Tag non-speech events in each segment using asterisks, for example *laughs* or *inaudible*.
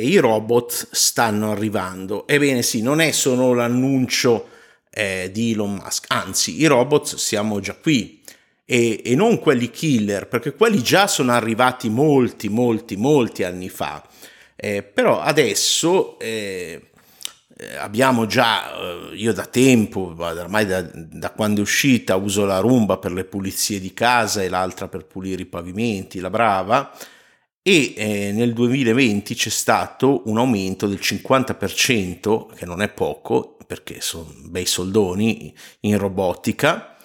e i robot stanno arrivando. Ebbene sì, non è solo l'annuncio eh, di Elon Musk, anzi i robot siamo già qui e, e non quelli killer, perché quelli già sono arrivati molti, molti, molti anni fa. Eh, però adesso eh, eh abbiamo già, eh, io da tempo, ormai da, da, quando è uscita, uso la rumba per le pulizie di casa e l'altra per pulire i pavimenti, la brava, e eh, nel 2020 c'è stato un aumento del 50%, che non è poco, perché sono bei soldoni in robotica,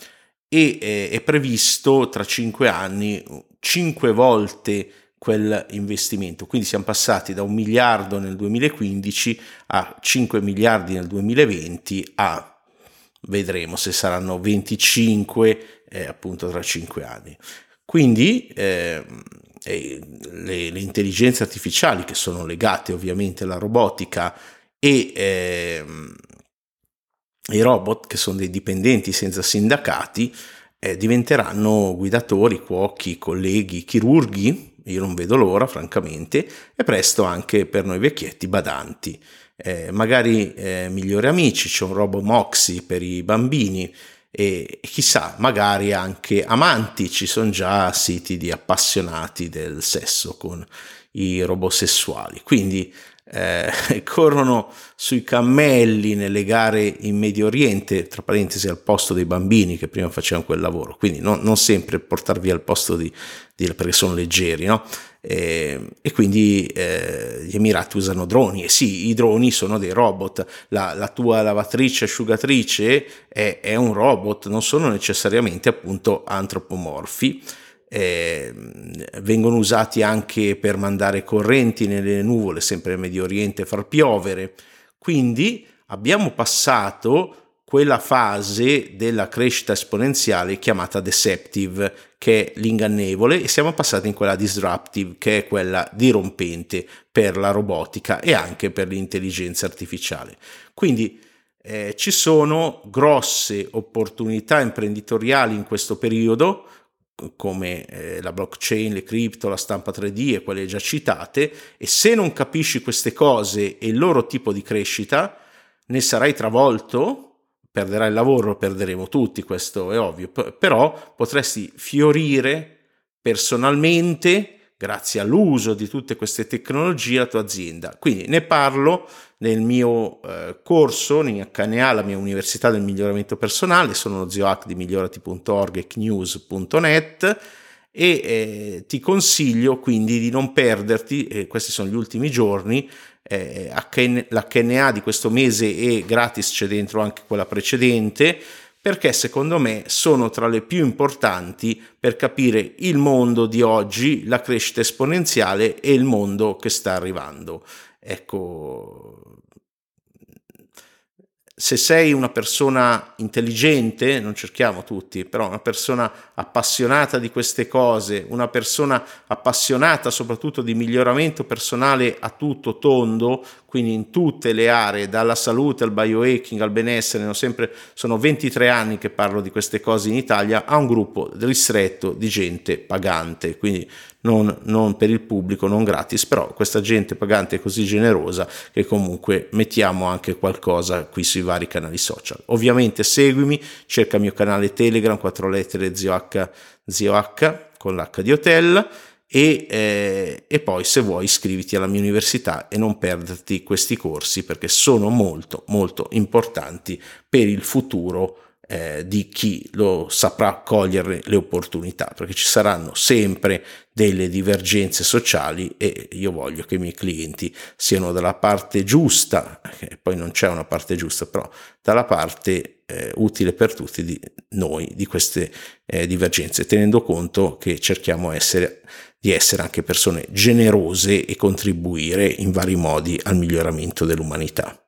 e eh, è previsto tra cinque anni cinque volte quell'investimento. Quindi siamo passati da un miliardo nel 2015 a 5 miliardi nel 2020 a vedremo se saranno 25 eh, appunto tra 5 anni. Quindi eh, le, le, intelligenze artificiali che sono legate ovviamente alla robotica e eh, i robot, che sono dei dipendenti senza sindacati, eh, diventeranno guidatori, cuochi, colleghi, chirurghi, io non vedo l'ora francamente, e presto anche per noi vecchietti badanti. Eh, magari eh, migliori amici, c'è un robot Moxie per i bambini e, chissà, magari anche amanti, ci sono già siti di appassionati del sesso con i robot sessuali. Quindi eh, *laughs* corrono sui cammelli nelle gare in Medio Oriente, tra parentesi al posto dei bambini che prima facevano quel lavoro, quindi non, non sempre portarvi al posto di, di, perché sono leggeri, no? E, e quindi eh, gli Emirati usano droni. E sì, i droni sono dei robot, la, la tua lavatrice asciugatrice è, è un robot, non sono necessariamente appunto antropomorfi. Eh, vengono usati anche per mandare correnti nelle nuvole, sempre nel Medio Oriente, far piovere. Quindi abbiamo passato quella fase della crescita esponenziale chiamata deceptive, che è l'ingannevole, e siamo passati in quella disruptive, che è quella dirompente per la robotica e anche per l'intelligenza artificiale. Quindi eh, ci sono grosse opportunità imprenditoriali in questo periodo, come eh, la blockchain, le cripto, la stampa 3D e quelle già citate, e se non capisci queste cose e il loro tipo di crescita, ne sarai travolto, perderai il lavoro, perderemo tutti, questo è ovvio, però potresti fiorire personalmente grazie all'uso di tutte queste tecnologie la tua azienda. Quindi ne parlo nel mio eh, corso in HNA, la mia università del miglioramento personale, sono lo ziohack di migliorati.org e knews.net e eh, ti consiglio quindi di non perderti, eh, questi sono gli ultimi giorni, eh, l'HNA di questo mese è gratis, c'è dentro anche quella precedente, perché secondo me sono tra le più importanti per capire il mondo di oggi, la crescita esponenziale e il mondo che sta arrivando. Ecco, se sei una persona intelligente, non cerchiamo tutti, però una persona appassionata di queste cose, una persona appassionata soprattutto di miglioramento personale a tutto tondo, quindi in tutte le aree, dalla salute al biohacking al benessere, sono, sempre, sono 23 anni che parlo di queste cose in Italia, ha un gruppo ristretto di gente pagante, quindi non, non, per il pubblico, non gratis, però questa gente pagante è così generosa che comunque mettiamo anche qualcosa qui sui vari canali social. Ovviamente seguimi, cerca il mio canale Telegram, 4 lettere zio H, zio H con l'H di hotel e, eh, e poi se vuoi iscriviti alla mia università e non perderti questi corsi perché sono molto molto importanti per il futuro eh, di chi lo saprà cogliere le opportunità, perché ci saranno sempre delle divergenze sociali e io voglio che i miei clienti siano dalla parte giusta, e poi non c'è una parte giusta, però dalla parte eh, utile per tutti di noi di queste eh, divergenze, tenendo conto che cerchiamo essere, di essere anche persone generose e contribuire in vari modi al miglioramento dell'umanità.